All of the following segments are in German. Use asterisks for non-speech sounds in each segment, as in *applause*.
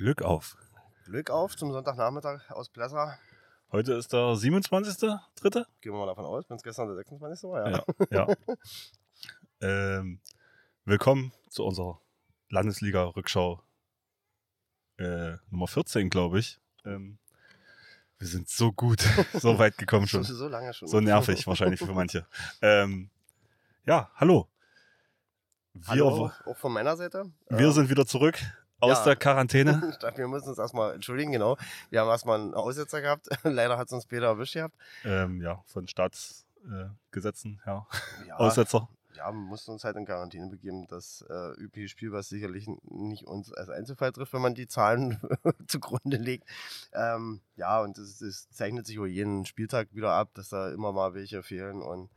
Glück auf. Glück auf zum Sonntagnachmittag aus Plessa. Heute ist der 27.3. Gehen wir mal davon aus, wenn es gestern der 26. war. Ja. Ja. *laughs* ja. ähm, willkommen zu unserer Landesliga-Rückschau äh, Nummer 14, glaube ich. Ähm, wir sind so gut, *laughs* so weit gekommen schon. So lange schon. So nervig wahrscheinlich für manche. Ähm, ja, hallo. Wir, Hallo, auch von meiner Seite. wir Ähm, sind wieder zurück aus ja. der Quarantäne. *laughs* Wir müssen uns erstmal entschuldigen, genau. Wir haben erstmal einen Aussetzer gehabt. *laughs* Leider hat es uns Peter erwischt gehabt. ähm, ja, von Staatsgesetzen äh, her. Ja, Aussetzer. ja, wir mussten uns halt in Quarantäne begeben. Das äh, übliche Spiel, was sicherlich nicht uns als Einzelfall trifft, wenn man die Zahlen *laughs* zugrunde legt. Ähm, ja, und es, es zeichnet sich über jeden Spieltag wieder ab, dass da immer mal welche fehlen und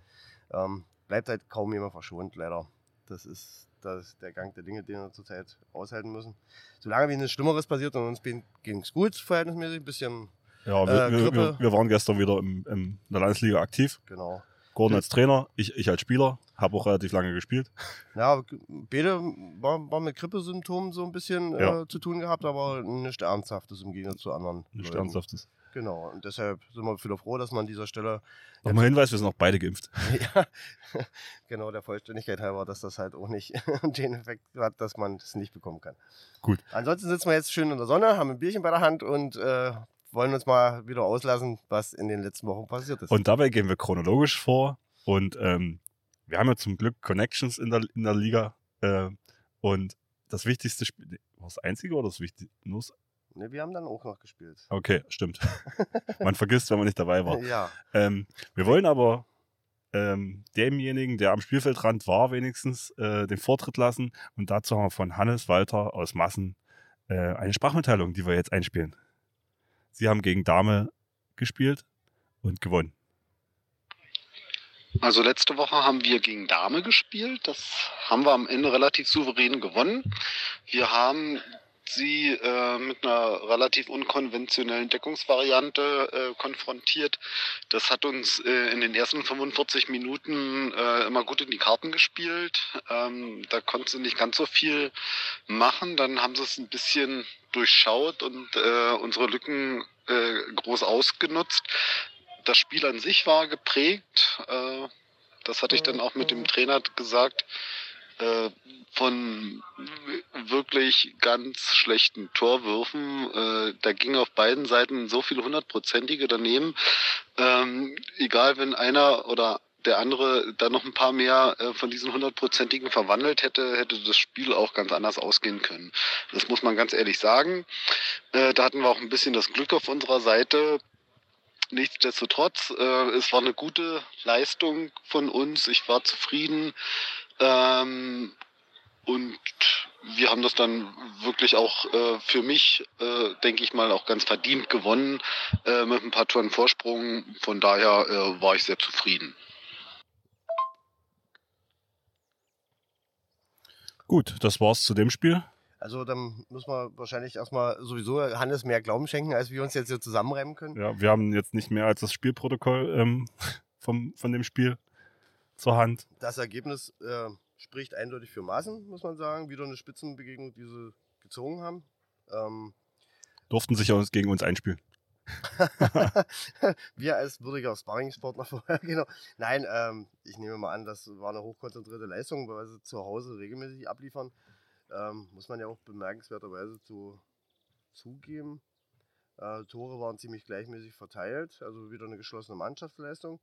ähm, bleibt halt kaum jemand verschont, leider. Das ist das, der Gang der Dinge, den wir zurzeit aushalten müssen. Solange wie nichts Schlimmeres passiert und uns ging es gut, verhältnismäßig, ein bisschen, Ja, wir, Äh, wir, wir, waren gestern wieder im, in der Landesliga aktiv. genau. Gordon als Trainer, ich, ich als Spieler, habe auch relativ lange gespielt. *laughs* Ja, beide war, war mit Grippesymptomen so ein bisschen Ja. äh, zu tun gehabt, aber nichts Ernsthaftes im Gegensatz zu anderen. Nicht Leuten. ernsthaftes. Genau, und deshalb sind wir wieder froh, dass man an dieser Stelle, Nochmal Hinweis, wir sind auch beide geimpft. *laughs* ja, *laughs* genau der Vollständigkeit halber, dass das halt auch nicht *laughs* den Effekt hat, dass man das nicht bekommen kann. Gut. Ansonsten sitzen wir jetzt schön in der Sonne, haben ein Bierchen bei der Hand und äh, wollen uns mal wieder auslassen, was in den letzten Wochen passiert ist. Und dabei gehen wir chronologisch vor. Und ähm, wir haben ja zum Glück Connections in der, in der Liga. Äh, und das wichtigste Spiel, war das einzige oder das wichtigste? Nur das- ne, wir haben dann auch noch gespielt. Okay, stimmt. *laughs* man vergisst, wenn man nicht dabei war. Ja, Ähm, wir wollen aber ähm, demjenigen, der am Spielfeldrand war, wenigstens äh, den Vortritt lassen. Und dazu haben wir von Hannes Walter aus Massen äh, eine Sprachmitteilung, die wir jetzt einspielen. Sie haben gegen Dame gespielt und gewonnen. Also letzte Woche haben wir gegen Dame gespielt. Das haben wir am Ende relativ souverän gewonnen. Wir haben sie äh, mit einer relativ unkonventionellen Deckungsvariante äh, konfrontiert. Das hat uns äh, in den ersten 45 Minuten äh, immer gut in die Karten gespielt. Ähm, da konnten sie nicht ganz so viel machen. Dann haben sie es ein bisschen durchschaut und äh, unsere Lücken äh, groß ausgenutzt das Spiel an sich war geprägt. Das hatte ich dann auch mit dem Trainer gesagt. Äh, von wirklich ganz schlechten Torwürfen. Äh, da ging auf beiden Seiten so viele hundertprozentige daneben. Ähm, egal, wenn einer oder der andere da noch ein paar mehr äh, von diesen hundertprozentigen verwandelt hätte, hätte das Spiel auch ganz anders ausgehen können. Das muss man ganz ehrlich sagen. Äh, da hatten wir auch ein bisschen das Glück auf unserer Seite. Nichtsdestotrotz, äh, es war eine gute Leistung von uns. Ich war zufrieden. Ähm, und wir haben das dann wirklich auch äh, für mich, äh, denke ich mal, auch ganz verdient gewonnen äh, mit ein paar Toren Vorsprung. Von daher äh, war ich sehr zufrieden. Gut, das war's zu dem Spiel. Also dann müssen wir wahrscheinlich erstmal sowieso Hannes mehr Glauben schenken, als wir uns jetzt hier zusammenreimen können. Ja, wir haben jetzt nicht mehr als das Spielprotokoll ähm, *laughs* vom, von dem Spiel zur Hand. Das Ergebnis äh, spricht eindeutig für Maßen, muss man sagen. Wieder eine Spitzenbegegnung, die sie gezogen haben. Ähm, Durften sich uns gegen uns einspielen. *laughs* wir als würdiger Sparringspartner *laughs* vorher, genau. Nein, ähm, ich nehme mal an, das war eine hochkonzentrierte Leistung, weil sie zu Hause regelmäßig abliefern. Ähm, muss man ja auch bemerkenswerterweise zu, zugeben. Äh, Tore waren ziemlich gleichmäßig verteilt, also wieder eine geschlossene Mannschaftsleistung.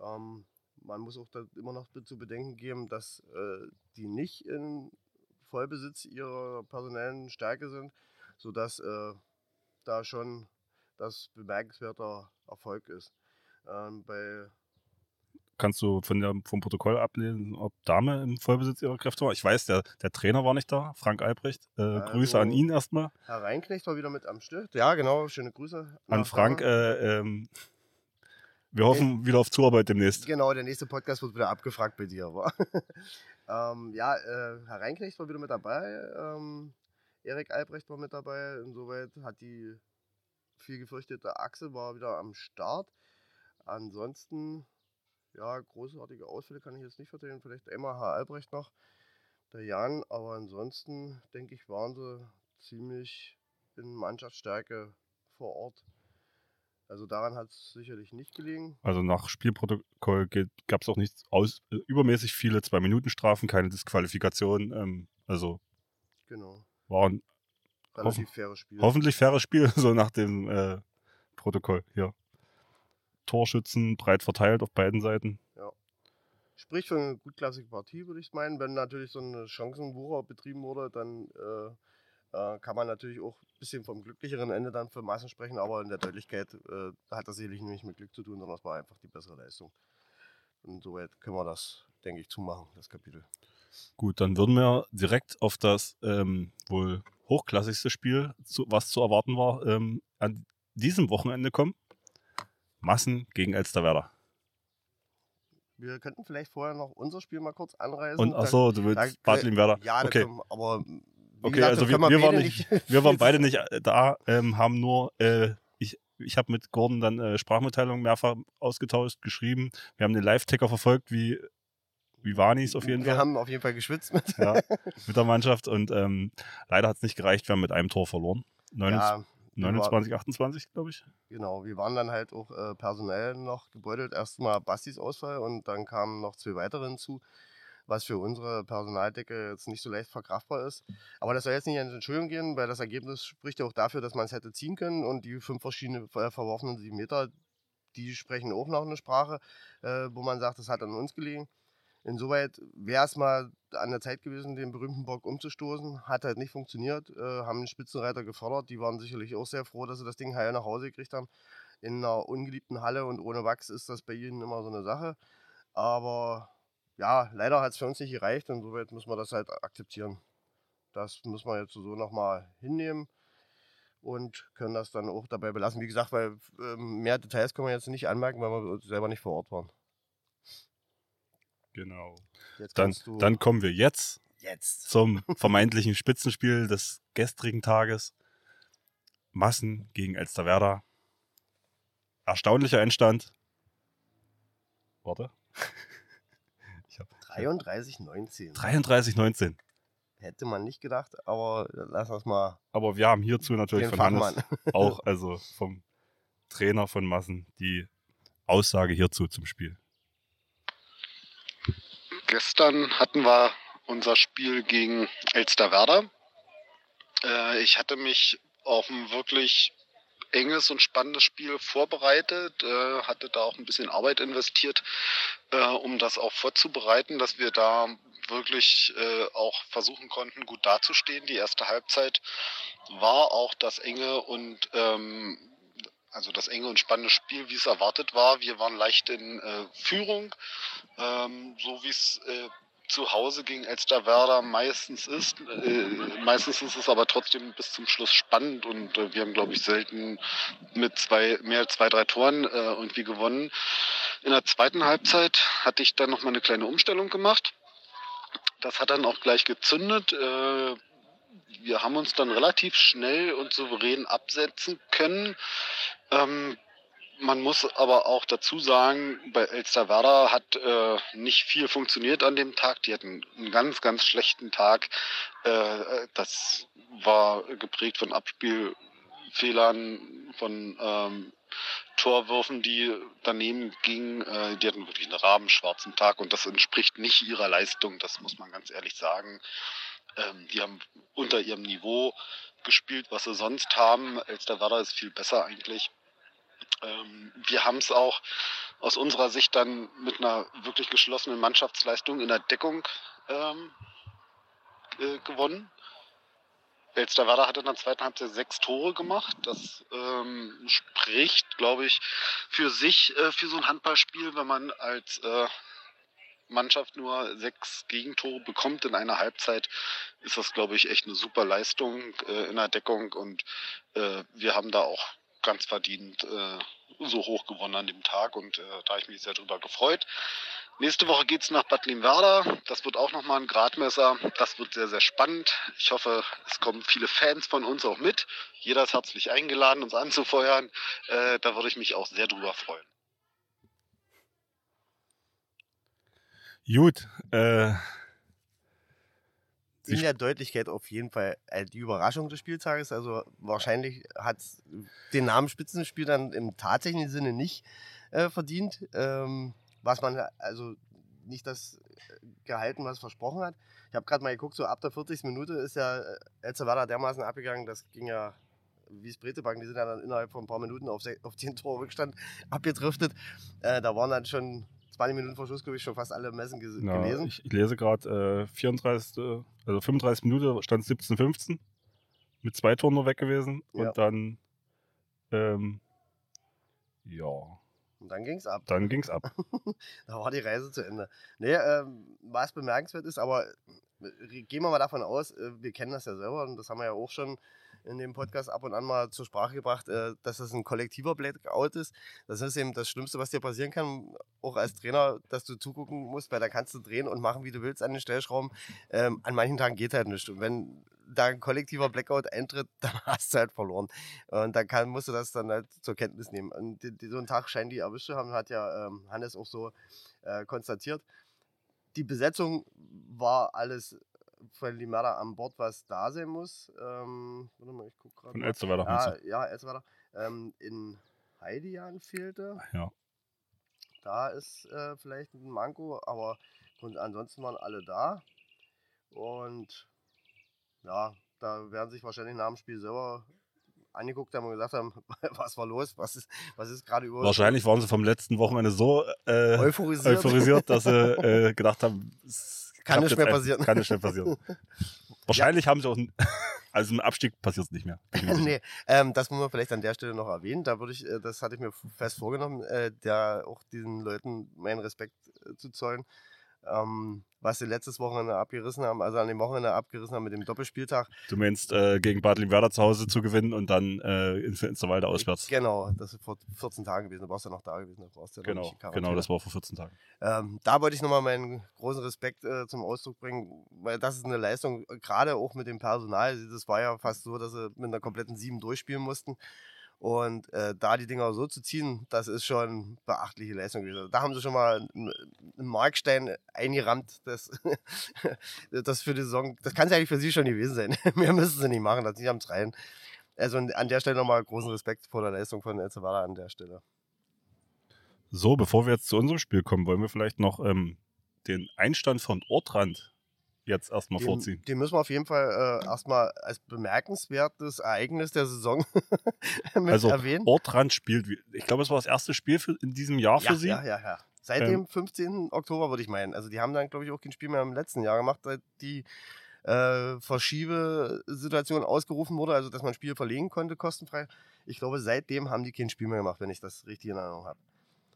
Ähm, man muss auch da immer noch zu bedenken geben, dass äh, die nicht in Vollbesitz ihrer personellen Stärke sind, sodass äh, da schon das bemerkenswerter Erfolg ist. Ähm, Kannst du von der, vom Protokoll ablesen, ob Dame im Vollbesitz ihrer Kräfte war? Ich weiß, der, der Trainer war nicht da, Frank Albrecht. Äh, Grüße an Also- ihn erstmal. Herr Reinknecht war wieder mit am Stift. Ja, genau, schöne Grüße. An Frank. Äh, ähm, wir hoffen wieder auf Zuarbeit demnächst. Genau, der nächste Podcast wird wieder abgefragt bei dir. wa? *laughs* ähm, ja, äh, Herr Reinknecht war wieder mit dabei. Ähm, Erik Albrecht war mit dabei. Insoweit hat die viel gefürchtete Achse war wieder am Start. Ansonsten, ja, großartige Ausfälle kann ich jetzt nicht verteilen. Vielleicht einmal Herr Albrecht noch, der Jan. Aber ansonsten, denke ich, waren sie ziemlich in Mannschaftsstärke vor Ort. Also daran hat es sicherlich nicht gelegen. Also nach Spielprotokoll gab es auch nicht aus, äh, übermäßig viele Zwei-Minuten-Strafen, keine Disqualifikation. Ähm, also Genau. war ein Relativ faires Spiel. hoffentlich faires Spiel, *laughs* so nach dem äh, Protokoll hier. Torschützen breit verteilt auf beiden Seiten. Sprich für eine gutklassige Partie, würde ich meinen. Wenn natürlich so eine Chancenwucher betrieben wurde, dann äh, äh, kann man natürlich auch ein bisschen vom glücklicheren Ende dann für Massen sprechen, aber in der Deutlichkeit äh, hat das sicherlich nicht mit Glück zu tun, sondern es war einfach die bessere Leistung. Und soweit können wir das, denke ich, zumachen, das Kapitel. Gut, dann würden wir direkt auf das ähm, wohl hochklassigste Spiel, zu, was zu erwarten war, ähm, an diesem Wochenende kommen. Massen gegen Elsterwerder. Wir könnten vielleicht vorher noch unser Spiel mal kurz anreißen. Und achso, du willst Bad Limwerder. Ja, okay. okay. aber Okay, gesagt, also wir, wir, waren beide nicht, wir waren *laughs* beide nicht da, ähm, haben nur, äh, ich, ich habe mit Gordon dann äh, Sprachmitteilungen mehrfach ausgetauscht, geschrieben. Wir haben den Live-Ticker verfolgt, wie, wie Vanis auf jeden Wir Fall. haben auf jeden Fall geschwitzt mit. *laughs* ja, mit der Mannschaft und ähm, leider hat es nicht gereicht, wir haben mit einem Tor verloren. 29, Ja, wir 29 28, glaube ich. Genau, wir waren dann halt auch äh, personell noch gebeutelt. Erstmal Bastis Ausfall und dann kamen noch zwei weitere hinzu, was für unsere Personaldecke jetzt nicht so leicht verkraftbar ist. Aber das soll jetzt nicht in Entschuldigung gehen, weil das Ergebnis spricht ja auch dafür, dass man es hätte ziehen können und die fünf verschiedenen ver- verworfenen sieben Meter, die sprechen auch noch eine Sprache, äh, wo man sagt, das hat an uns gelegen. Insoweit wäre es mal an der Zeit gewesen, den berühmten Bock umzustoßen. Hat halt nicht funktioniert. Äh, haben den Spitzenreiter gefordert. Die waren sicherlich auch sehr froh, dass sie das Ding heil nach Hause gekriegt haben. In einer ungeliebten Halle und ohne Wachs ist das bei ihnen immer so eine Sache. Aber ja, leider hat es für uns nicht gereicht. Insoweit müssen wir das halt akzeptieren. Das müssen wir jetzt so nochmal hinnehmen und können das dann auch dabei belassen. Wie gesagt, weil ähm, mehr Details können wir jetzt nicht anmerken, weil wir selber nicht vor Ort waren. Genau. Jetzt Dann, dann kommen wir jetzt jetzt. zum vermeintlichen Spitzenspiel des gestrigen Tages. Massen gegen Elsterwerda. Erstaunlicher Endstand. Warte. *laughs* Ich hab 33,19. 33-19. Hätte man nicht gedacht, aber lass uns mal Aber wir haben hierzu natürlich von Hannes *laughs* auch, also vom Trainer von Massen, die Aussage hierzu zum Spiel. Gestern hatten wir unser Spiel gegen Elsterwerda. Äh, ich hatte mich auf ein wirklich enges und spannendes Spiel vorbereitet, äh, hatte da auch ein bisschen Arbeit investiert, äh, um das auch vorzubereiten, dass wir da wirklich äh, auch versuchen konnten, gut dazustehen. Die erste Halbzeit war auch das enge und ähm, also das enge und spannende Spiel, wie es erwartet war. Wir waren leicht in äh, Führung, ähm, so wie es äh, zu Hause gegen Elsterwerda meistens ist. Äh, meistens ist es aber trotzdem bis zum Schluss spannend und äh, wir haben, glaube ich, selten mit zwei, mehr als zwei, drei Toren äh, irgendwie gewonnen. In der zweiten Halbzeit hatte ich dann noch mal eine kleine Umstellung gemacht. Das hat dann auch gleich gezündet. Äh, wir haben uns dann relativ schnell und souverän absetzen können. Ähm, man muss aber auch dazu sagen, bei Elsterwerda hat äh, nicht viel funktioniert an dem Tag. Die hatten einen ganz, ganz schlechten Tag. Äh, das war geprägt von Abspielfehlern, von ähm, Torwürfen, die daneben gingen. Äh, die hatten wirklich einen rabenschwarzen Tag und das entspricht nicht ihrer Leistung, das muss man ganz ehrlich sagen. Ähm, die haben unter ihrem Niveau gespielt, was sie sonst haben. Elsterwerda ist viel besser eigentlich. Ähm, wir haben es auch aus unserer Sicht dann mit einer wirklich geschlossenen Mannschaftsleistung in der Deckung ähm, äh, gewonnen. Elsterwerda hat in der zweiten Halbzeit sechs Tore gemacht. Das ähm, spricht, glaube ich, für sich, äh, für so ein Handballspiel, wenn man als äh, Mannschaft nur sechs Gegentore bekommt in einer Halbzeit, ist das, glaube ich, echt eine super Leistung äh, in der Deckung und äh, wir haben da auch ganz verdient äh, so hoch gewonnen an dem Tag und äh, da habe ich mich sehr drüber gefreut. Nächste Woche geht es nach Bad Limwerda. Das wird auch nochmal ein Gradmesser. Das wird sehr, sehr spannend. Ich hoffe, es kommen viele Fans von uns auch mit. Jeder ist herzlich eingeladen, uns anzufeuern. Äh, da würde ich mich auch sehr drüber freuen. Gut, äh, in der Deutlichkeit auf jeden Fall äh, die Überraschung des Spieltages. Also wahrscheinlich hat den Namen Spitzenspiel dann im tatsächlichen Sinne nicht äh, verdient. Ähm, was man also nicht das äh, gehalten, was versprochen hat. Ich habe gerade mal geguckt, so ab der 40. Minute ist ja äh, Elzevada dermaßen abgegangen, das ging ja wie es Bretebank, die sind ja dann innerhalb von ein paar Minuten auf, auf 10 Tore abgedriftet. Äh, da waren dann schon 20 Minuten vor Schluss, glaube ich, schon fast alle Messen ges- Ja, gelesen. ich, ich lese gerade äh, 34. Also 35 Minuten stand 17, 15. Mit zwei Toren nur weg gewesen. Ja. Und dann, ähm, ja, Und dann ging es ab. dann ging's ab. *laughs* Da war die Reise zu Ende. Nee, ähm, was bemerkenswert ist, aber äh, gehen wir mal davon aus, äh, wir kennen das ja selber und das haben wir ja auch schon in dem Podcast ab und an mal zur Sprache gebracht, äh, dass das ein kollektiver Blackout ist. Das ist eben das Schlimmste, was dir passieren kann, auch als Trainer, dass du zugucken musst, weil da kannst du drehen und machen, wie du willst an den Stellschrauben. Ähm, an manchen Tagen geht halt nichts. Und wenn da ein kollektiver Blackout eintritt, *laughs* dann hast du halt verloren. Und dann kann, musst du das dann halt zur Kenntnis nehmen. Und die, die, so einen Tag scheinen die erwischt zu haben, hat ja ähm, Hannes auch so äh, konstatiert. Die Besetzung war alles von Limada an Bord, was da sein muss. Ähm, warte mal, ich guck gerade. Von. Elsterwerder. Ja, ja, Elsterwerder. Ähm, in Heidian fehlte. Ja. Da ist äh, vielleicht ein Manko, aber ansonsten waren alle da. Und ja, da werden sich wahrscheinlich nach dem Spiel selber angeguckt haben und gesagt haben, *laughs* was war los, was ist, was ist gerade über Wahrscheinlich waren sie vom letzten Wochenende so äh, euphorisiert. euphorisiert, dass sie äh, gedacht haben, *laughs* es Kann nicht mehr passieren. Kann nicht mehr passieren. *laughs* Wahrscheinlich haben sie auch, ein- *laughs* also im Abstieg passiert es nicht mehr. *laughs* Nee, ähm, das muss man vielleicht an der Stelle noch erwähnen. Da würde ich, äh, das hatte ich mir fest vorgenommen, äh, da auch diesen Leuten meinen Respekt äh, zu zollen, ähm, was sie letztes Wochenende abgerissen haben, also an dem Wochenende abgerissen haben mit dem Doppelspieltag. Du meinst, äh, gegen Bad Limwerder zu Hause zu gewinnen und dann äh, in Finsterwalde auswärts. Genau, das ist vor 14 Tagen gewesen. Du warst ja noch da gewesen. Du warst ja noch Genau, nicht in Quarantäne. genau, das war vor 14 Tagen. Ähm, da wollte ich nochmal meinen großen Respekt äh, zum Ausdruck bringen, weil das ist eine Leistung, äh, gerade auch mit dem Personal. Das war ja fast so, dass sie mit einer kompletten Sieben durchspielen mussten. Und äh, da die Dinger so zu ziehen, das ist schon beachtliche Leistung gewesen. Da haben sie schon mal einen, Markstein eingerammt. Das, *laughs* das für die Saison, das kann es eigentlich für sie schon gewesen sein. *laughs* Mehr müssen sie nicht machen, das haben es rein. Also an der Stelle nochmal großen Respekt vor der Leistung von El an der Stelle. So, bevor wir jetzt zu unserem Spiel kommen, wollen wir vielleicht noch ähm, den Einstand von Ortrand jetzt erstmal vorziehen. den müssen wir auf jeden Fall äh, erstmal als bemerkenswertes Ereignis der Saison *laughs* mit Also erwähnen. Ortrand spielt, ich glaube, es war das erste Spiel für, in diesem Jahr für ja, sie. ja, ja, ja. Seit Ähm, dem 15. Oktober würde ich meinen. Also die haben dann, glaube ich, auch kein Spiel mehr im letzten Jahr gemacht, seit die äh, Verschiebesituation ausgerufen wurde, also dass man Spiele verlegen konnte, kostenfrei. Ich glaube, seitdem haben die kein Spiel mehr gemacht, wenn ich das richtig in Erinnerung habe.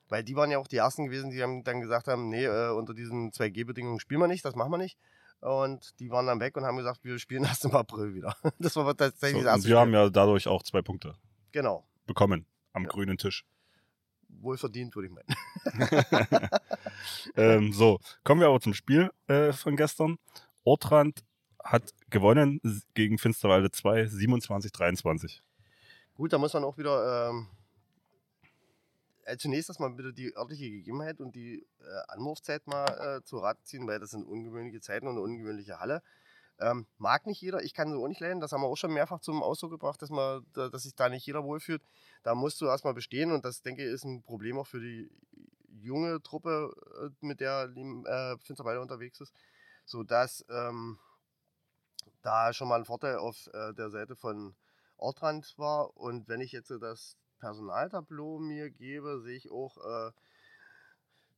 Weil die waren ja auch die ersten gewesen, die haben dann gesagt haben, nee, äh, unter diesen 2G-Bedingungen spielen wir nicht, das machen wir nicht. Und die waren dann weg und haben gesagt, wir spielen *laughs* erst im April wieder. *laughs* Das war tatsächlich So, das erste wir haben ja dadurch auch zwei Punkte Genau. bekommen am Ja. grünen Tisch. Wohl verdient, würde ich meinen. *laughs* ähm, so, kommen wir aber zum Spiel äh, von gestern. Ortrand hat gewonnen gegen Finsterwalde 2, 27-23. Gut, da muss man auch wieder ähm, äh, zunächst erstmal bitte die örtliche Gegebenheit und die äh, Anwurfzeit mal äh, zu Rat ziehen, weil das sind ungewöhnliche Zeiten und eine ungewöhnliche Halle. Ähm, mag nicht jeder, ich kann sie auch nicht leiden, das haben wir auch schon mehrfach zum Ausdruck gebracht, dass, man, da- dass sich da nicht jeder wohlfühlt. Da musst du erstmal bestehen und das, denke ich, ist ein Problem auch für die junge Truppe, äh, mit der äh, Finsterwalde unterwegs ist, sodass ähm, da schon mal ein Vorteil auf äh, der Seite von Ortrand war. Und wenn ich jetzt so das Personaltableau mir gebe, sehe ich auch, äh,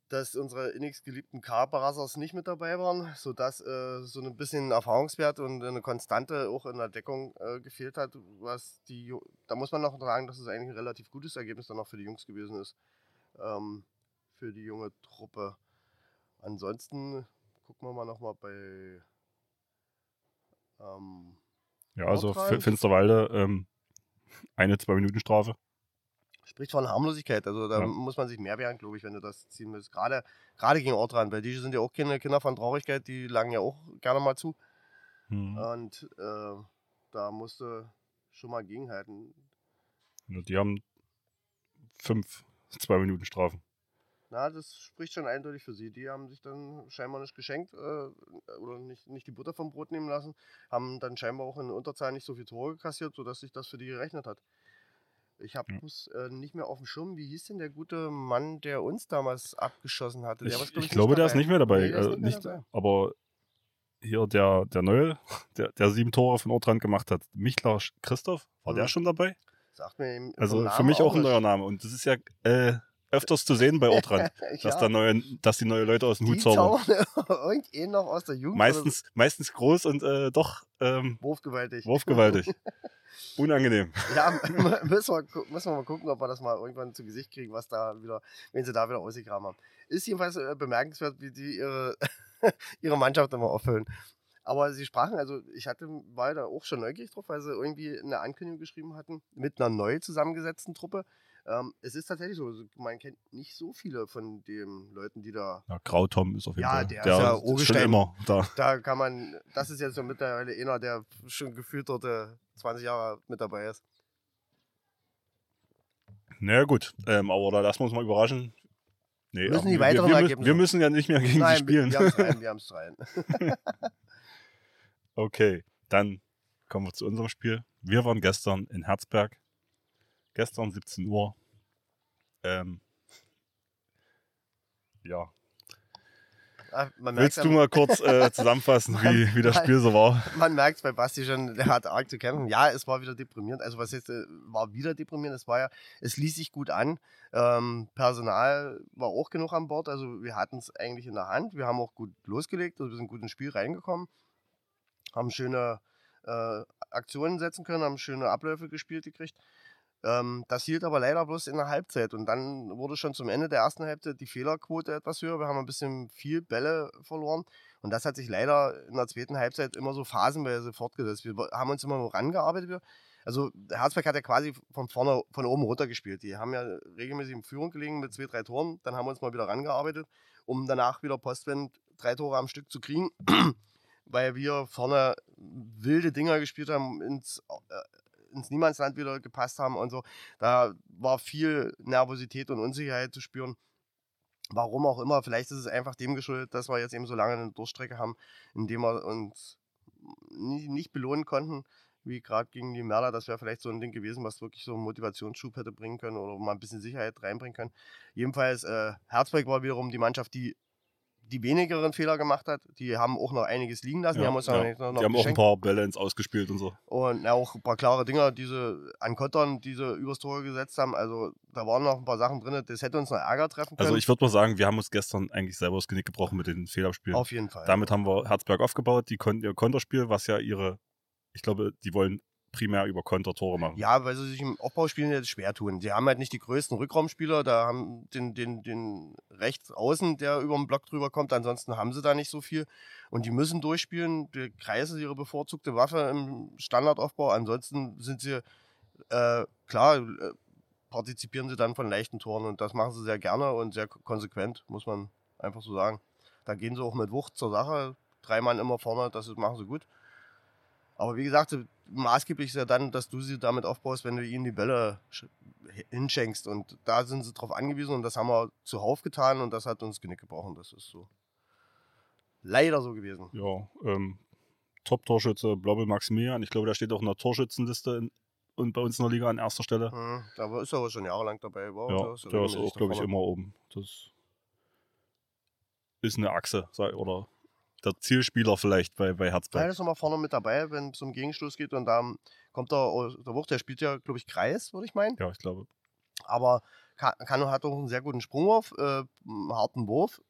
dass unsere innigst geliebten Carparassers nicht mit dabei waren, sodass äh, so ein bisschen Erfahrungswert und eine Konstante auch in der Deckung äh, gefehlt hat, was die, da muss man noch sagen, dass es eigentlich ein relativ gutes Ergebnis dann auch für die Jungs gewesen ist, ähm, für die junge Truppe. Ansonsten gucken wir mal nochmal bei ähm, Ja, also Finsterwalde ähm, eine, zwei Minuten Strafe. Spricht von Harmlosigkeit. Also da Ja. muss man sich mehr wehren, glaube ich, wenn du das ziehen willst. Gerade, gerade gegen Ortrand, weil die sind ja auch keine Kinder von Traurigkeit, die lagen ja auch gerne mal zu. Mhm. Und äh, da musste schon mal gegenhalten. Ja, Die haben fünf, zwei Minuten Strafen. Na, das spricht schon eindeutig für sie. Die haben sich dann scheinbar nicht geschenkt äh, oder nicht, nicht die Butter vom Brot nehmen lassen, haben dann scheinbar auch in Unterzahl nicht so viel Tore kassiert, sodass sich das für die gerechnet hat. Ich habe es äh, nicht mehr auf dem Schirm. Wie hieß denn der gute Mann, der uns damals abgeschossen hatte? Der Ich, war, glaub ich glaube, der ist nicht mehr dabei. Nee, also nicht mehr nicht, dabei. aber hier der, der Neue, *laughs* der, der sieben Tore von Ortrand gemacht hat, Michler Christoph, war der Mhm. schon dabei? Sagt mir vom Also für mich auch ein nicht. neuer Name. Und das ist ja äh, öfters zu sehen bei Ortrand, *laughs* dass, ja, da neue, dass die neue Leute aus dem die Hut zaubern. *laughs* irgendeinen noch aus der Jugend. Meistens, meistens groß und äh, doch ähm, wurfgewaltig. wurfgewaltig. *laughs* Unangenehm. Ja, müssen wir, müssen wir mal gucken, ob wir das mal irgendwann zu Gesicht kriegen, was da wieder, wenn sie da wieder ausgegraben haben. Ist jedenfalls äh, bemerkenswert, wie die ihre, ihre Mannschaft immer auffüllen. Aber sie sprachen, also ich hatte, war da auch schon neugierig drauf, weil sie irgendwie eine Ankündigung geschrieben hatten mit einer neu zusammengesetzten Truppe. Ähm, es ist tatsächlich so, also man kennt nicht so viele von den Leuten, die da Ja, Grautom ist auf jeden Ja, Fall. der ist ja schon Urgestein. immer da. da kann man, das ist jetzt so mittlerweile einer, der schon gefühlt dort äh, 20 Jahre mit dabei ist. Naja, gut. Ähm, aber da lassen wir uns mal überraschen. Nee, Müssen ach, die wir, weiteren wir, wir, Ergebnisse- wir müssen ja nicht mehr gegen Nein, die spielen. wir haben es rein, wir *laughs* haben es rein. Okay, dann kommen wir zu unserem Spiel. Wir waren gestern in Herzberg. Gestern 17 Uhr. Ähm, ja. Merkt Willst du mal kurz äh, *laughs* zusammenfassen, wie, wie das. Spiel so war? Man merkt bei Basti schon, der hat arg zu kämpfen. Ja, es war wieder deprimierend. Also was jetzt äh, war wieder deprimierend? Es war ja, es ließ sich gut an. Ähm, Personal war auch genug an Bord. Also wir hatten es eigentlich in der Hand. Wir haben auch gut losgelegt. Also wir sind gut ins Spiel reingekommen. Haben schöne äh, Aktionen setzen können, haben schöne Abläufe gespielt gekriegt. Ähm, das hielt aber leider bloß in der Halbzeit. Und dann wurde schon zum Ende der ersten Halbzeit die Fehlerquote etwas höher. Wir haben ein bisschen viel Bälle verloren. Und das hat sich leider in der zweiten Halbzeit immer so phasenweise fortgesetzt. Wir haben uns immer nur rangearbeitet. Also Herzberg hat ja quasi von vorne, von oben runter gespielt. Die haben ja regelmäßig in Führung gelegen mit zwei, drei Toren. Dann haben wir uns mal wieder rangearbeitet, um danach wieder postwend drei Tore am Stück zu kriegen. *clears throat* Weil wir vorne wilde Dinger gespielt haben, ins, äh, ins Niemandsland wieder gepasst haben und so. Da war viel Nervosität und Unsicherheit zu spüren. Warum auch immer, vielleicht ist es einfach dem geschuldet, dass wir jetzt eben so lange eine Durchstrecke haben, indem wir uns nicht belohnen konnten, wie gerade gegen die Merler. Das wäre vielleicht so ein Ding gewesen, was wirklich so einen Motivationsschub hätte bringen können oder mal ein bisschen Sicherheit reinbringen können. Jedenfalls, äh, Herzberg war wiederum die Mannschaft, die die wenigeren Fehler gemacht hat. Die haben auch noch einiges liegen lassen. die Ja, haben uns ja. noch, noch Die haben auch ein paar Bälle ins Ausgespielt und so. Und ja, auch ein paar klare Dinger, diese an Kottern, diese übers Tor gesetzt haben. Also da waren noch ein paar Sachen drin, das hätte uns noch Ärger treffen können. Also ich würde mal sagen, wir haben uns gestern eigentlich selber das Genick gebrochen mit den Fehlabspielen. Auf jeden Fall. Damit haben wir Herzberg aufgebaut, die konnten ihr Konterspiel, was ja ihre, ich glaube, die wollen primär über Konter Tore machen. Ja, weil sie sich im Aufbauspielen jetzt schwer tun. Sie haben halt nicht die größten Rückraumspieler, da haben den, den, den rechts außen, der über den Block drüber kommt, ansonsten haben sie da nicht so viel. Und die müssen durchspielen. Der Kreis ist ihre bevorzugte Waffe im Standardaufbau. Ansonsten sind sie, äh, klar, äh, partizipieren sie dann von leichten Toren und das machen sie sehr gerne und sehr konsequent, muss man einfach so sagen. Da gehen sie auch mit Wucht zur Sache. Drei Mann immer vorne, das machen sie gut. Aber wie gesagt, maßgeblich ist ja dann, dass du sie damit aufbaust, wenn du ihnen die Bälle sch- hinschenkst. Und da sind sie drauf angewiesen und das haben wir zuhauf getan und das hat uns Genick gebrochen. Das ist so. Leider so gewesen. Ja, ähm, Top-Torschütze Blobel Maximilian. Ich glaube, der steht auch in der Torschützenliste in, und bei uns in der Liga an erster Stelle. Hm, da ist er aber schon jahrelang dabei. War, Ja, da der ist auch, glaube ich, immer oben. Das ist eine Achse, oder der Zielspieler vielleicht bei, bei Herzberg. der ist nochmal vorne mit dabei, wenn es um Gegenstoß geht. Und da kommt er aus der Wucht. Der spielt ja, glaube ich, Kreis, würde ich meinen. Ja, ich glaube. Aber Ka- Kano hat auch einen sehr guten Sprungwurf, äh, einen harten Wurf.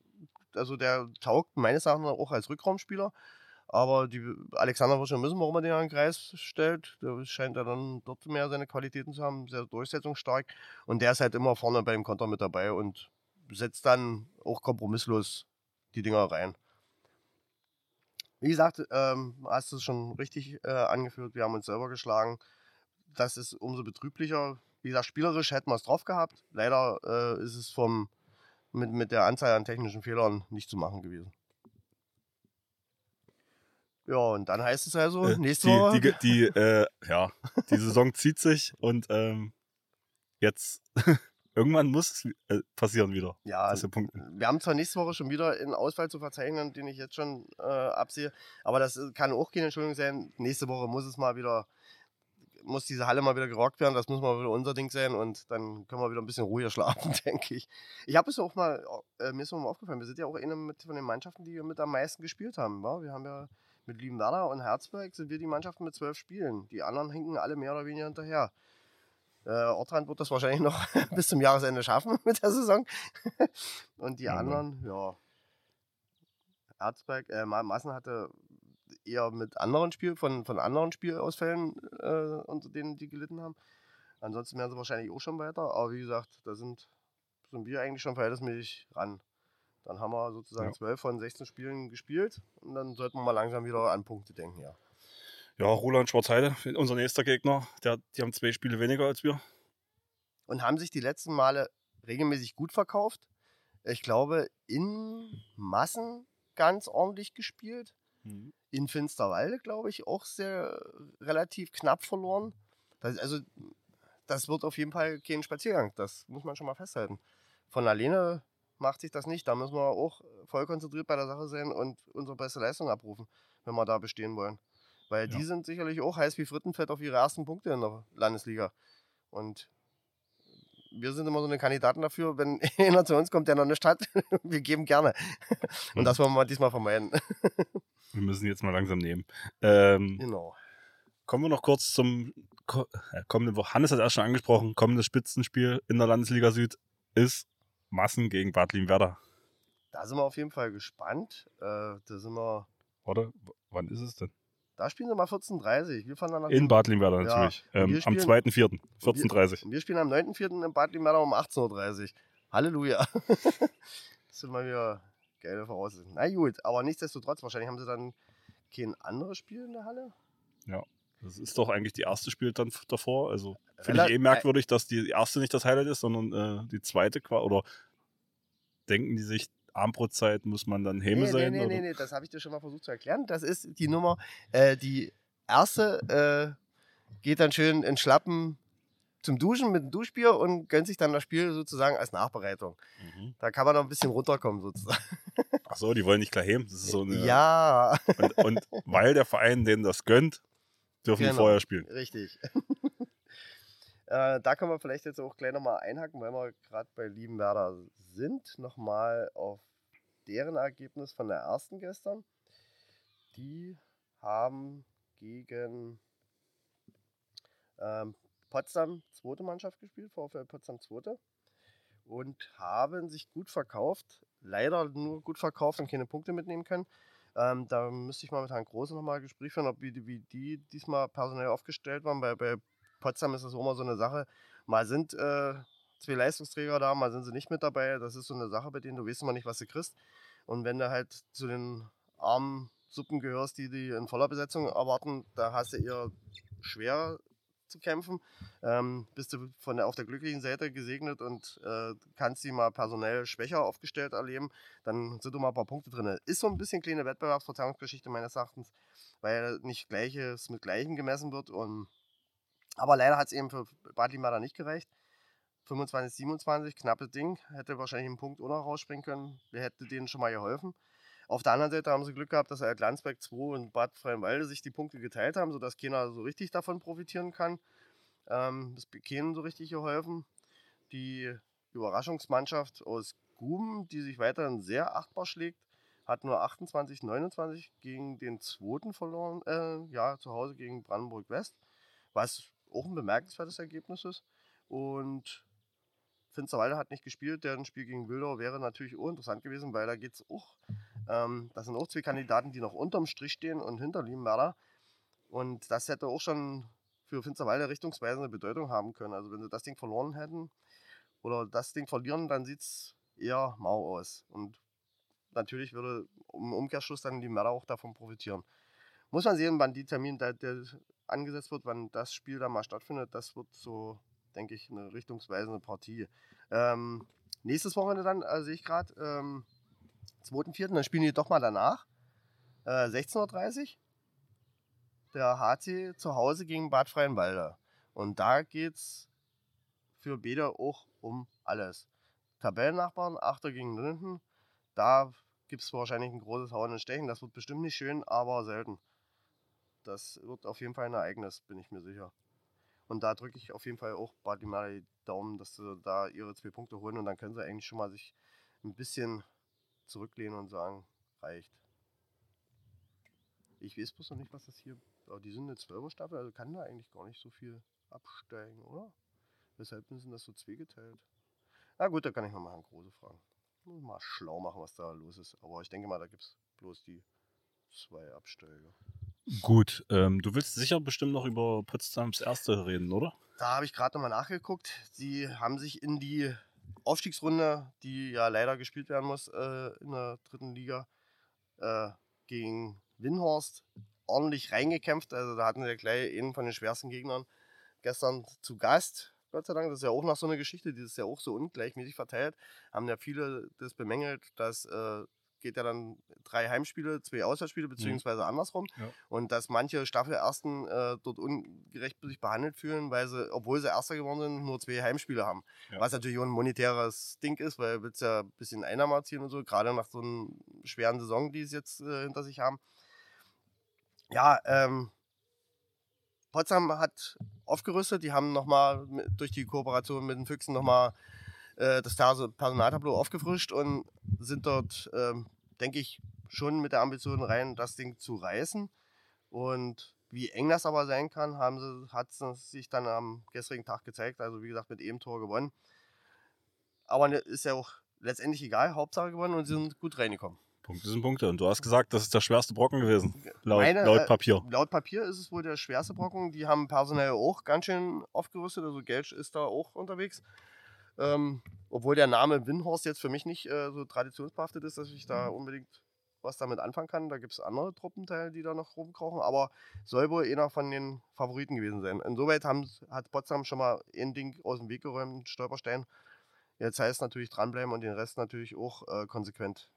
Also der taugt meines Erachtens auch als Rückraumspieler. Aber die Alexander wird schon wissen, warum er den an den Kreis stellt. Der scheint ja dann dort mehr seine Qualitäten zu haben, sehr durchsetzungsstark. Und der ist halt immer vorne beim Konter mit dabei und setzt dann auch kompromisslos die Dinger rein. Wie gesagt, ähm, hast du es schon richtig äh, angeführt, wir haben uns selber geschlagen. Das ist umso betrüblicher. Wie gesagt, spielerisch hätten wir es drauf gehabt. Leider äh, ist es vom, mit, mit der Anzahl an technischen Fehlern nicht zu machen gewesen. Ja, und dann heißt es also, Äh, nächste die, Woche. die, die, *laughs* äh, ja, die Saison zieht sich und ähm, jetzt irgendwann muss es äh, passieren wieder, Ja, dass wir wir haben zwar nächste Woche schon wieder einen Ausfall zu verzeichnen, den ich jetzt schon äh, absehe, aber das äh, kann auch keine Entschuldigung sein. Nächste Woche muss es mal wieder, muss diese Halle mal wieder gerockt werden, das muss mal wieder unser Ding sein und dann können wir wieder ein bisschen ruhiger *laughs* schlafen, denke ich. Ich habe es auch mal, äh, mir ist auch mal aufgefallen, wir sind ja auch eine mit, von den Mannschaften, die mit am meisten gespielt haben. Wa? Wir haben ja mit Liebenwerder und Herzberg sind wir die Mannschaften mit zwölf Spielen. Die anderen hinken alle mehr oder weniger hinterher. Äh, Ortrand wird das wahrscheinlich noch *laughs* bis zum Jahresende schaffen *laughs* mit der Saison. Und die Ja, anderen, ja. Erzberg, äh, Ma- Massen hatte eher mit anderen Spiel, von, von anderen Spielausfällen äh, unter denen die gelitten haben. Ansonsten wären sie wahrscheinlich auch schon weiter. Aber wie gesagt, da sind, sind wir eigentlich schon verhältnismäßig ran. Dann haben wir sozusagen Ja. 12 von 16 Spielen gespielt und dann sollten wir mal langsam wieder an Punkte denken, ja. Ja, Roland Schwarzheide, unser nächster Gegner, der, die haben zwei Spiele weniger als wir. und haben sich die letzten Male regelmäßig gut verkauft. Ich glaube, in Massen ganz ordentlich gespielt. In Finsterwalde, glaube ich, auch sehr relativ knapp verloren. Das, also, das wird auf jeden Fall kein Spaziergang. Das muss man schon mal festhalten. Von alleine macht sich das nicht. Da müssen wir auch voll konzentriert bei der Sache sein und unsere beste Leistung abrufen, wenn wir da bestehen wollen. Weil Ja. die sind sicherlich auch heiß wie Frittenfett auf ihre ersten Punkte in der Landesliga. Und wir sind immer so eine Kandidaten dafür, wenn *laughs* einer zu uns kommt, der noch nicht hat, *laughs* wir geben gerne. Und das wollen wir diesmal vermeiden. *laughs* Wir müssen jetzt mal langsam nehmen. Ähm, Genau. kommen wir noch kurz zum äh, kommenden Woche. Hannes hat erst schon angesprochen, kommendes Spitzenspiel in der Landesliga Süd ist Massen gegen Bad Werder. Da sind wir auf jeden Fall gespannt. Äh, da sind wir. Oder? W- Wann ist es denn? Da spielen sie mal 14.30 Wir fahren dann nach In Bad Werder Ja, natürlich. und Ähm, wir am spielen- 2.4. 14.30 Und wir spielen am 9.4. in Bad Limmerda um 18.30 Uhr. Halleluja. *laughs* das sind mal wieder geile Voraussetzungen. Na gut, aber nichtsdestotrotz, wahrscheinlich haben sie dann kein anderes Spiel in der Halle. Das ist doch eigentlich die erste Spiel dann davor. Also finde ich eh merkwürdig, dass die erste nicht das Highlight ist, sondern äh, die zweite oder denken die sich, Armbrotzeit muss man dann Häme Nee, nee, sein? nee, oder? nee, nee, das habe ich dir schon mal versucht zu erklären. Das ist die Nummer, äh, die erste äh, geht dann schön in Schlappen zum Duschen mit dem Duschbier und gönnt sich dann das Spiel sozusagen als Nachbereitung. Mhm. Da kann man noch ein bisschen runterkommen sozusagen. Ach so, die wollen nicht gleich heben. Das ist so eine, *laughs* Ja, Und, und weil der Verein denen das gönnt, dürfen die Genau. vorher spielen. richtig. Äh, da können wir vielleicht jetzt auch gleich nochmal einhaken, weil wir gerade bei Liebenwerder sind. Nochmal auf deren Ergebnis von der ersten gestern. Die haben gegen ähm, Potsdam zweite Mannschaft gespielt, VfL Potsdam zweite. Und haben sich gut verkauft. Leider nur gut verkauft und keine Punkte mitnehmen können. Ähm, da müsste ich mal mit Herrn Große nochmal ein Gespräch führen, ob wie, die- wie die diesmal personell aufgestellt waren. Bei, bei Potsdam ist das auch immer so eine Sache. Mal sind äh, zwei Leistungsträger da, mal sind sie nicht mit dabei. Das ist so eine Sache, bei denen du weißt immer nicht, was du kriegst. Und wenn du halt zu den armen Suppen gehörst, die die in voller Besetzung erwarten, da hast du eher schwer zu kämpfen. Ähm, bist du von der, auf der glücklichen Seite gesegnet und äh, kannst sie mal personell schwächer aufgestellt erleben, dann sind du mal ein paar Punkte drin. Ist so ein bisschen kleine Wettbewerbsverzerrungsgeschichte meines Erachtens, weil nicht Gleiches mit Gleichem gemessen wird. Und, aber leider hat es eben für Bad Limada nicht gereicht. 25, 27, knappes Ding. Hätte wahrscheinlich einen Punkt noch rausspringen können. Wer hätte denen schon mal geholfen? Auf der anderen Seite haben sie Glück gehabt, dass Alt Landsberg 2 und Bad Freienwalde sich die Punkte geteilt haben, sodass keiner so richtig davon profitieren kann. Ähm, das hat keinem so richtig geholfen. Die Überraschungsmannschaft aus Guben, die sich weiterhin sehr achtbar schlägt, hat nur 28, 29 gegen den zweiten verloren, äh, ja, zu Hause gegen Brandenburg West, was auch ein bemerkenswertes Ergebnis ist. Und Finsterwalde hat nicht gespielt, deren Spiel gegen Wildau wäre natürlich auch interessant gewesen, weil da geht es auch, ähm, das sind auch zwei Kandidaten, die noch unterm Strich stehen und hinter Liebenwerder. Und das hätte auch schon für Finsterwalde richtungsweisende Bedeutung haben können. Also wenn sie das Ding verloren hätten oder das Ding verlieren, dann sieht es eher mau aus. Und natürlich würde im Umkehrschluss dann die Mörder auch davon profitieren. Muss man sehen, wann die Termin, der, der angesetzt wird, wann das Spiel da mal stattfindet. Das wird so, denke ich, eine richtungsweisende Partie. Ähm, nächstes Wochenende dann, äh, sehe ich gerade, ähm, 2.4., dann spielen die doch mal danach. Äh, 16.30 Uhr. Der HC zu Hause gegen Bad Freienwalde. Und da geht es für Beda auch um alles. Tabellennachbarn, Achter gegen Linden, da gibt es wahrscheinlich ein großes Hauen und Stechen. Das wird bestimmt nicht schön, aber selten. Das wird auf jeden Fall ein Ereignis, bin ich mir sicher. Und da drücke ich auf jeden Fall auch Badimari Daumen, dass sie da ihre zwei Punkte holen und dann können sie eigentlich schon mal sich ein bisschen zurücklehnen und sagen, reicht. Ich weiß bloß noch nicht, was das hier. Aber die sind eine 12er Staffel, also kann da eigentlich gar nicht so viel absteigen, oder? Weshalb sind das so zweigeteilt? Na gut, da kann ich mal Herrn Große fragen. Mal schlau machen, was da los ist. Aber ich denke mal, da gibt es bloß die zwei Absteiger. Gut, ähm, du willst sicher bestimmt noch über Potsdams Erste reden, oder? Da habe ich gerade nochmal nachgeguckt. Sie haben sich in die Aufstiegsrunde, die ja leider gespielt werden muss äh, in der dritten Liga, äh, gegen Winhorst ordentlich reingekämpft. Also da hatten wir gleich einen von den schwersten Gegnern gestern zu Gast. Gott sei Dank, das ist ja auch noch so eine Geschichte, die ist ja auch so ungleichmäßig verteilt. Haben ja viele das bemängelt, dass äh, geht ja dann drei Heimspiele, zwei Auswärtsspiele, beziehungsweise mhm. andersrum. Ja. Und dass manche Staffelersten äh, dort ungerecht sich behandelt fühlen, weil sie, obwohl sie Erster geworden sind, nur zwei Heimspiele haben. Ja. Was natürlich auch ein monetäres Ding ist, weil du ja ein bisschen Einnahmen erzielen und so, gerade nach so einer schweren Saison, die sie jetzt äh, hinter sich haben. Ja, ähm, Potsdam hat aufgerüstet, die haben nochmal durch die Kooperation mit den Füchsen nochmal äh, das Personaltableau aufgefrischt und sind dort ähm, denke ich, schon mit der Ambition rein, das Ding zu reißen. Und wie eng das aber sein kann, haben sie, hat es sich dann am gestrigen Tag gezeigt. Also wie gesagt, mit eben Tor gewonnen. Aber ne, ist ja auch letztendlich egal, Hauptsache gewonnen und sie sind gut reingekommen. Punkte sind Punkte. Und du hast gesagt, das ist der schwerste Brocken gewesen, laut, Meine, laut äh, Papier. Äh, laut Papier ist es wohl der schwerste Brocken. Die haben personell auch ganz schön aufgerüstet. Also Geld ist da auch unterwegs. Ähm, obwohl der Name Winhorst jetzt für mich nicht äh, so traditionsbehaftet ist, dass ich da mhm. unbedingt was damit anfangen kann. Da gibt es andere Truppenteile, die da noch rumkrauchen, aber soll wohl einer von den Favoriten gewesen sein. Insoweit hat Potsdam schon mal ein Ding aus dem Weg geräumt, Stolperstein. Jetzt heißt es natürlich dranbleiben und den Rest natürlich auch äh, konsequent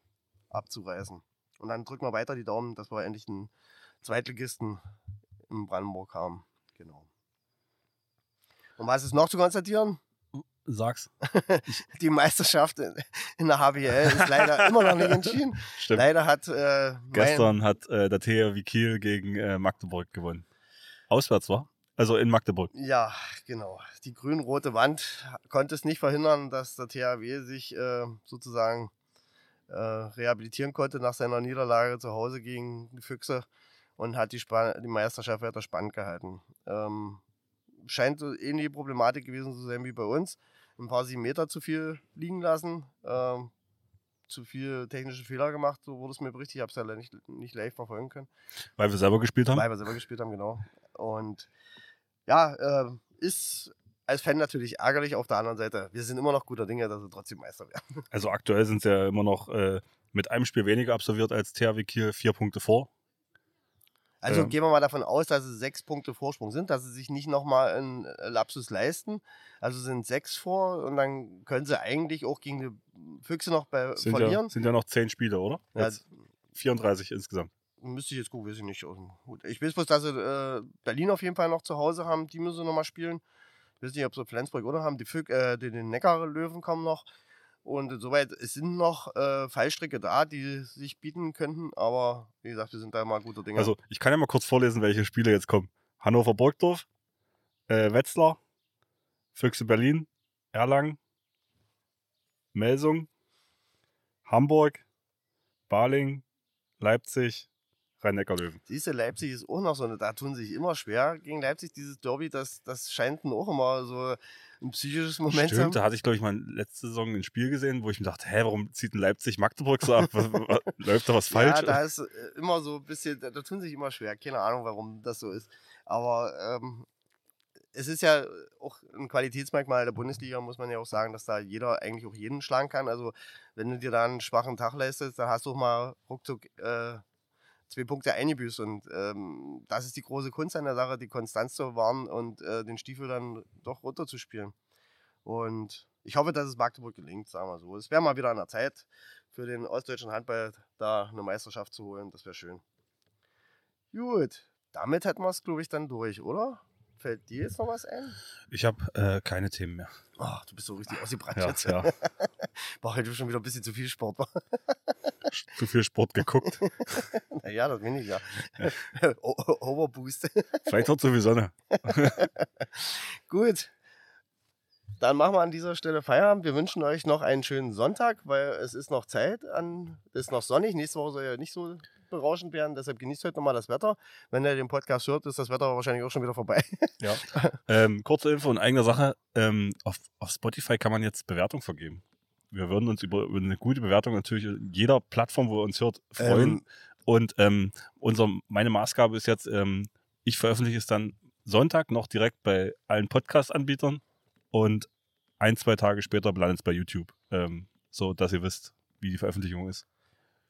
abzureißen. Und dann drücken wir weiter die Daumen, dass wir endlich einen Zweitligisten in Brandenburg haben. Genau. Und was ist noch zu konstatieren? Sag's. *laughs* die Meisterschaft in der HBL ist leider *laughs* immer noch nicht entschieden. Stimmt. Leider hat. Äh, Gestern hat äh, der THW Kiel gegen äh, Magdeburg gewonnen. Auswärts war? Also in Magdeburg. Ja, genau. Die grün-rote Wand konnte es nicht verhindern, dass der THW sich äh, sozusagen äh, rehabilitieren konnte nach seiner Niederlage zu Hause gegen die Füchse und hat die, Span die Meisterschaft weiter spannend gehalten. Ähm, scheint so ähnliche Problematik gewesen zu sein wie bei uns ein paar sieben Meter zu viel liegen lassen. Ähm, zu viel technische Fehler gemacht, so wurde es mir berichtet. Ich habe es ja nicht, nicht live verfolgen können. Weil wir selber gespielt haben? Weil wir selber gespielt haben, genau. Und ja, äh, ist als Fan natürlich ärgerlich. Auf der anderen Seite, wir sind immer noch guter Dinge, dass wir trotzdem Meister werden. Also aktuell sind sie ja immer noch äh, mit einem Spiel weniger absolviert als THW Kiel, vier Punkte vor. Also ähm. gehen wir mal davon aus, dass es sechs Punkte Vorsprung sind, dass sie sich nicht nochmal einen äh, Lapsus leisten. Also sind sechs vor und dann können sie eigentlich auch gegen die Füchse noch bei sind verlieren. Ja, sind ja noch zehn Spiele, oder? Ja, jetzt 34 insgesamt. Müsste ich jetzt gucken, weiß ich nicht. Ich weiß bloß, dass sie äh, Berlin auf jeden Fall noch zu Hause haben. Die müssen nochmal spielen. Ich weiß nicht, ob sie Flensburg oder haben. Die, Füg äh, die, die Neckarlöwen kommen noch. Und insoweit, es sind noch äh, Fallstricke da, die sich bieten könnten, aber wie gesagt, wir sind da mal guter Dinge. Also, ich kann ja mal kurz vorlesen, welche Spiele jetzt kommen. Hannover Burgdorf, äh, Wetzlar, Füchse Berlin, Erlangen, Melsung, Hamburg, Baling, Leipzig, Rhein-Neckar-Löwen. Siehst du, Leipzig ist auch noch so eine, da tun sich immer schwer gegen Leipzig, dieses Derby, das, das scheint auch immer so ein psychisches Moment Stimmt, da hatte ich, glaube ich, mal letzte Saison ein Spiel gesehen, wo ich mir dachte, hä, warum zieht ein Leipzig Magdeburg so ab? *laughs* Läuft da was falsch? Ja, da ist äh, immer so ein bisschen, da, da tun sich immer schwer. Keine Ahnung, warum das so ist. Aber ähm, es ist ja auch ein Qualitätsmerkmal der Bundesliga, muss man ja auch sagen, dass da jeder eigentlich auch jeden schlagen kann. Also, wenn du dir da einen schwachen Tag leistest, dann hast du auch mal ruckzuck äh, zwei Punkte eingebüßt. Und ähm, das ist die große Kunst an der Sache, die Konstanz zu wahren und äh, den Stiefel dann doch runterzuspielen. Und ich hoffe, dass es Magdeburg gelingt, sagen wir so. Es wäre mal wieder an der Zeit für den ostdeutschen Handball da eine Meisterschaft zu holen. Das wäre schön. Gut, damit hätten wir es, glaube ich, dann durch, oder? Fällt dir jetzt noch was ein? Ich habe äh, keine Themen mehr. Ach, du bist so richtig ausgebrannt Ja, jetzt. ja. *laughs* War heute schon wieder ein bisschen zu viel Sport. *laughs* Zu viel Sport geguckt. *laughs* naja, das bin ich ja. Overboost. Vielleicht auch zu viel Sonne. Gut. Dann machen wir an dieser Stelle Feierabend. Wir wünschen euch noch einen schönen Sonntag, weil es ist noch Zeit. An, es ist noch sonnig. Nächste Woche soll ja nicht so berauschend werden. Deshalb genießt heute nochmal das Wetter. Wenn ihr den Podcast hört, ist das Wetter wahrscheinlich auch schon wieder vorbei. Ja. *laughs* ähm, kurze Info in eigener Sache. Ähm, auf, auf Spotify kann man jetzt Bewertung vergeben. Wir würden uns über, über eine gute Bewertung natürlich jeder Plattform, wo ihr uns hört, freuen. Ähm, Und ähm, unser, meine Maßgabe ist jetzt, ähm, ich veröffentliche es dann Sonntag noch direkt bei allen Podcast-Anbietern und ein, zwei Tage später landet es bei YouTube. Ähm, so, dass ihr wisst, wie die Veröffentlichung ist.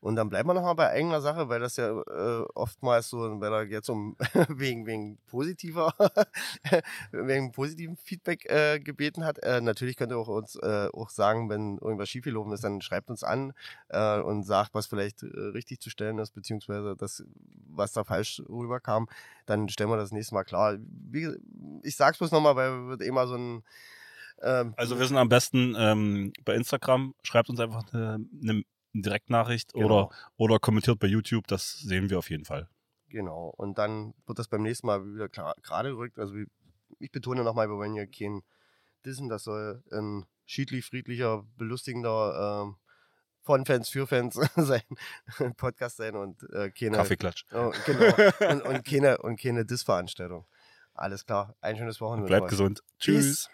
Und dann bleiben wir nochmal bei eigener Sache, weil das ja äh, oftmals so, weil er jetzt um *laughs* wegen, wegen positiver, *laughs* wegen positiven Feedback äh, gebeten hat. Äh, natürlich könnt ihr auch uns äh, auch sagen, wenn irgendwas schiefgelaufen ist, dann schreibt uns an äh, und sagt, was vielleicht äh, richtig zu stellen ist, beziehungsweise das, was da falsch rüberkam. Dann stellen wir das nächste Mal klar. Wie, ich sag's bloß nochmal, weil wird immer so ein ähm, Also wir sind am besten ähm, bei Instagram, schreibt uns einfach eine, eine Direktnachricht Genau. oder, oder kommentiert bei YouTube, das sehen wir auf jeden Fall. Genau. Und dann wird das beim nächsten Mal wieder klar- gerade gerückt. Also ich betone nochmal, wir wollen hier kein Dissen, das soll ein schiedlich, friedlicher, belustigender ähm, von Fans für Fans *laughs* sein, Podcast sein und äh, keine, Kaffeeklatsch. oh, genau, und, und keine, und keine Diss-Veranstaltung. Alles klar. Ein schönes Wochenende. Bleibt gesund. Tschüss. Tschüss.